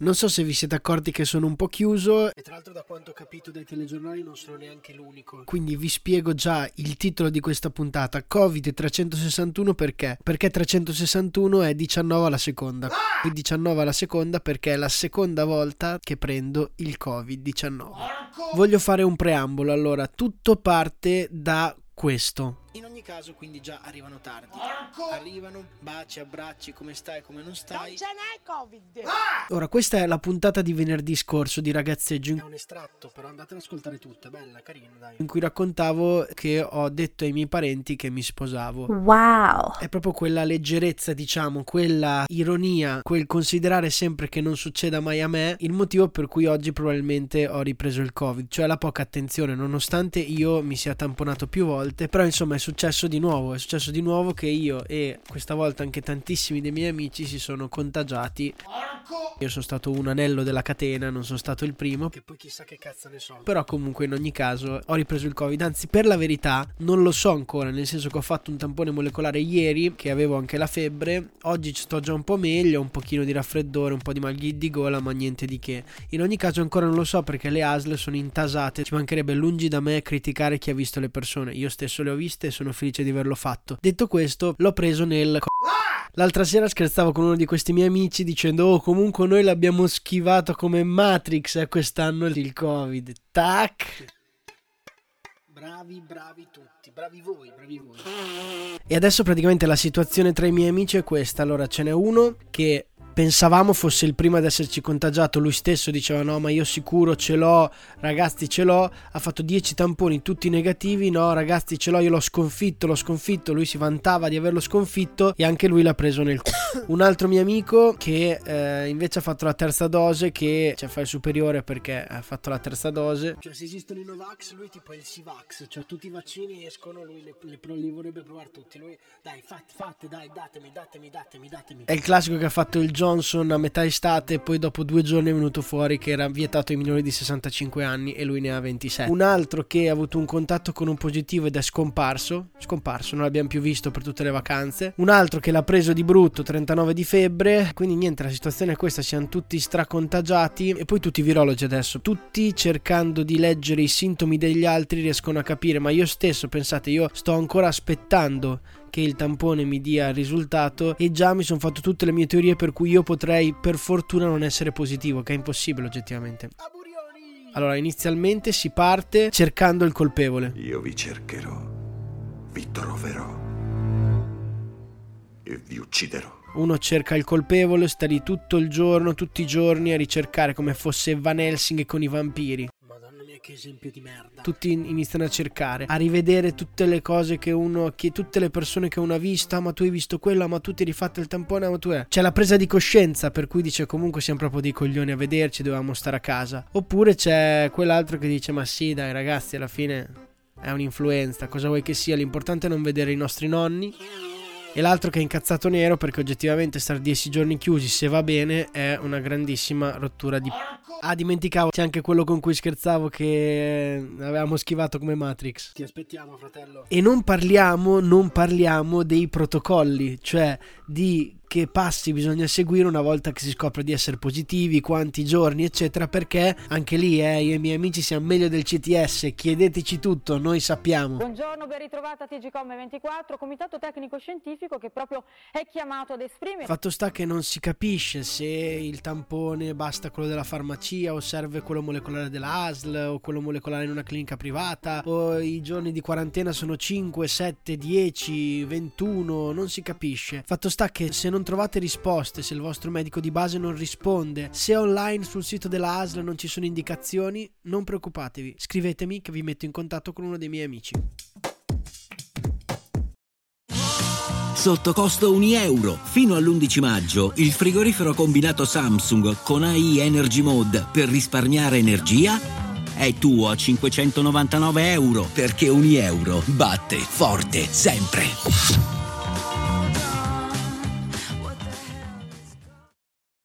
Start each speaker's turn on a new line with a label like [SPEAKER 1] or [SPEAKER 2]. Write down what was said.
[SPEAKER 1] Non so se vi siete accorti che sono un po' chiuso e tra l'altro da quanto ho capito dai telegiornali non sono neanche l'unico. Quindi vi spiego già il titolo di questa puntata, Covid 361 perché? Perché 361 è 19 alla seconda. E 19 alla seconda perché è la seconda volta che prendo il Covid-19. Voglio fare un preambolo, allora tutto parte da questo. In ogni caso, quindi già arrivano tardi. Porco! Arrivano, baci, abbracci, come stai, come non stai.
[SPEAKER 2] Non ce n'è Covid!
[SPEAKER 1] Ah! Ora, questa è la puntata di venerdì scorso di ragazzeggio. È un estratto, però andate ad ascoltare tutto, è bella, carina, dai. In cui raccontavo che ho detto ai miei parenti che mi sposavo.
[SPEAKER 3] Wow!
[SPEAKER 1] È proprio quella leggerezza, diciamo, quella ironia, quel considerare sempre che non succeda mai a me, il motivo per cui oggi probabilmente ho ripreso il Covid, cioè la poca attenzione, nonostante io mi sia tamponato più volte, però insomma successo di nuovo, è successo di nuovo che io e questa volta anche tantissimi dei miei amici si sono contagiati. Io sono stato un anello della catena, non sono stato il primo. Che poi chissà che cazzo ne so. Però comunque in ogni caso ho ripreso il Covid. Anzi, per la verità non lo so ancora, nel senso che ho fatto un tampone molecolare ieri, che avevo anche la febbre. Oggi sto già un po' meglio, un pochino di raffreddore, un po' di mal di gola, ma niente di che. In ogni caso ancora non lo so perché le ASL sono intasate. Ci mancherebbe lungi da me criticare chi ha visto le persone. Io stesso le ho viste e sono felice di averlo fatto. Detto questo, l'ho preso nel... L'altra sera scherzavo con uno di questi miei amici dicendo Oh comunque noi l'abbiamo schivato come Matrix eh, quest'anno il Covid Tac Bravi, bravi tutti, bravi voi, bravi voi. E adesso praticamente la situazione tra i miei amici è questa. Allora ce n'è uno che pensavamo fosse il primo ad esserci contagiato, lui stesso diceva no ma io sicuro ce l'ho, ragazzi ce l'ho, ha fatto 10 tamponi tutti negativi, no ragazzi ce l'ho, io l'ho sconfitto, l'ho sconfitto, lui si vantava di averlo sconfitto e anche lui l'ha preso nel culo. Un altro mio amico che eh, invece ha fatto la terza dose, che cioè, fa il superiore perché ha fatto la terza dose. Cioè se esistono i Novax, lui tipo è il Sivax, cioè tutti i vaccini escono, lui le, le, li vorrebbe provare tutti, lui dai fate, fate, dai datemi, datemi, datemi, datemi. È il classico che ha fatto il Johnson a metà estate e poi dopo due giorni è venuto fuori che era vietato ai minori di 65 anni e lui ne ha 27. Un altro che ha avuto un contatto con un positivo ed è scomparso, scomparso, non l'abbiamo più visto per tutte le vacanze. Un altro che l'ha preso di brutto, 39 di febbre, quindi niente, la situazione è questa, siamo tutti stracontagiati e poi tutti i virologi adesso, tutti cercando di leggere i sintomi degli altri riescono a capire, ma io stesso, pensate, io sto ancora aspettando che il tampone mi dia il risultato e già mi sono fatto tutte le mie teorie per cui io potrei per fortuna non essere positivo, che è impossibile oggettivamente. Allora, inizialmente si parte cercando il colpevole.
[SPEAKER 4] Io vi cercherò, vi troverò e vi ucciderò.
[SPEAKER 1] Uno cerca il colpevole, sta lì tutto il giorno, tutti i giorni a ricercare come fosse Van Helsing con i vampiri. Che esempio di merda. Tutti iniziano a cercare, a rivedere tutte le cose che uno, che tutte le persone che uno ha visto, ah, ma tu hai visto quello, ma tu ti hai rifatto il tampone, ma tu è. C'è la presa di coscienza, per cui dice comunque siamo proprio dei coglioni a vederci, dovevamo stare a casa. Oppure c'è quell'altro che dice, ma sì, dai ragazzi, alla fine è un'influenza, cosa vuoi che sia, l'importante è non vedere i nostri nonni e l'altro che è incazzato nero perché oggettivamente stare 10 giorni chiusi se va bene è una grandissima rottura di... Ah dimenticavo c'è anche quello con cui scherzavo che avevamo schivato come Matrix. Ti aspettiamo fratello. E non parliamo, non parliamo dei protocolli Cioè di che passi bisogna seguire una volta che si scopre di essere positivi, quanti giorni, eccetera, perché anche lì eh, io e i miei amici siamo meglio del CTS, chiedeteci tutto, noi sappiamo.
[SPEAKER 5] Buongiorno, ben ritrovata a TGCOM24, comitato tecnico scientifico che proprio è chiamato ad esprimere.
[SPEAKER 1] Fatto sta che non si capisce se il tampone basta quello della farmacia o serve quello molecolare della ASL o quello molecolare in una clinica privata o i giorni di quarantena sono 5, 7, 10, 21, non si capisce. Fatto sta che se non non trovate risposte, se il vostro medico di base non risponde, se online sul sito della ASL non ci sono indicazioni, non preoccupatevi, scrivetemi che vi metto in contatto con uno dei miei amici.
[SPEAKER 6] Sotto costo 1 euro. Fino all'11 maggio il frigorifero combinato Samsung con AI Energy Mode per risparmiare energia è tuo a 599 euro perché 1 euro batte forte sempre.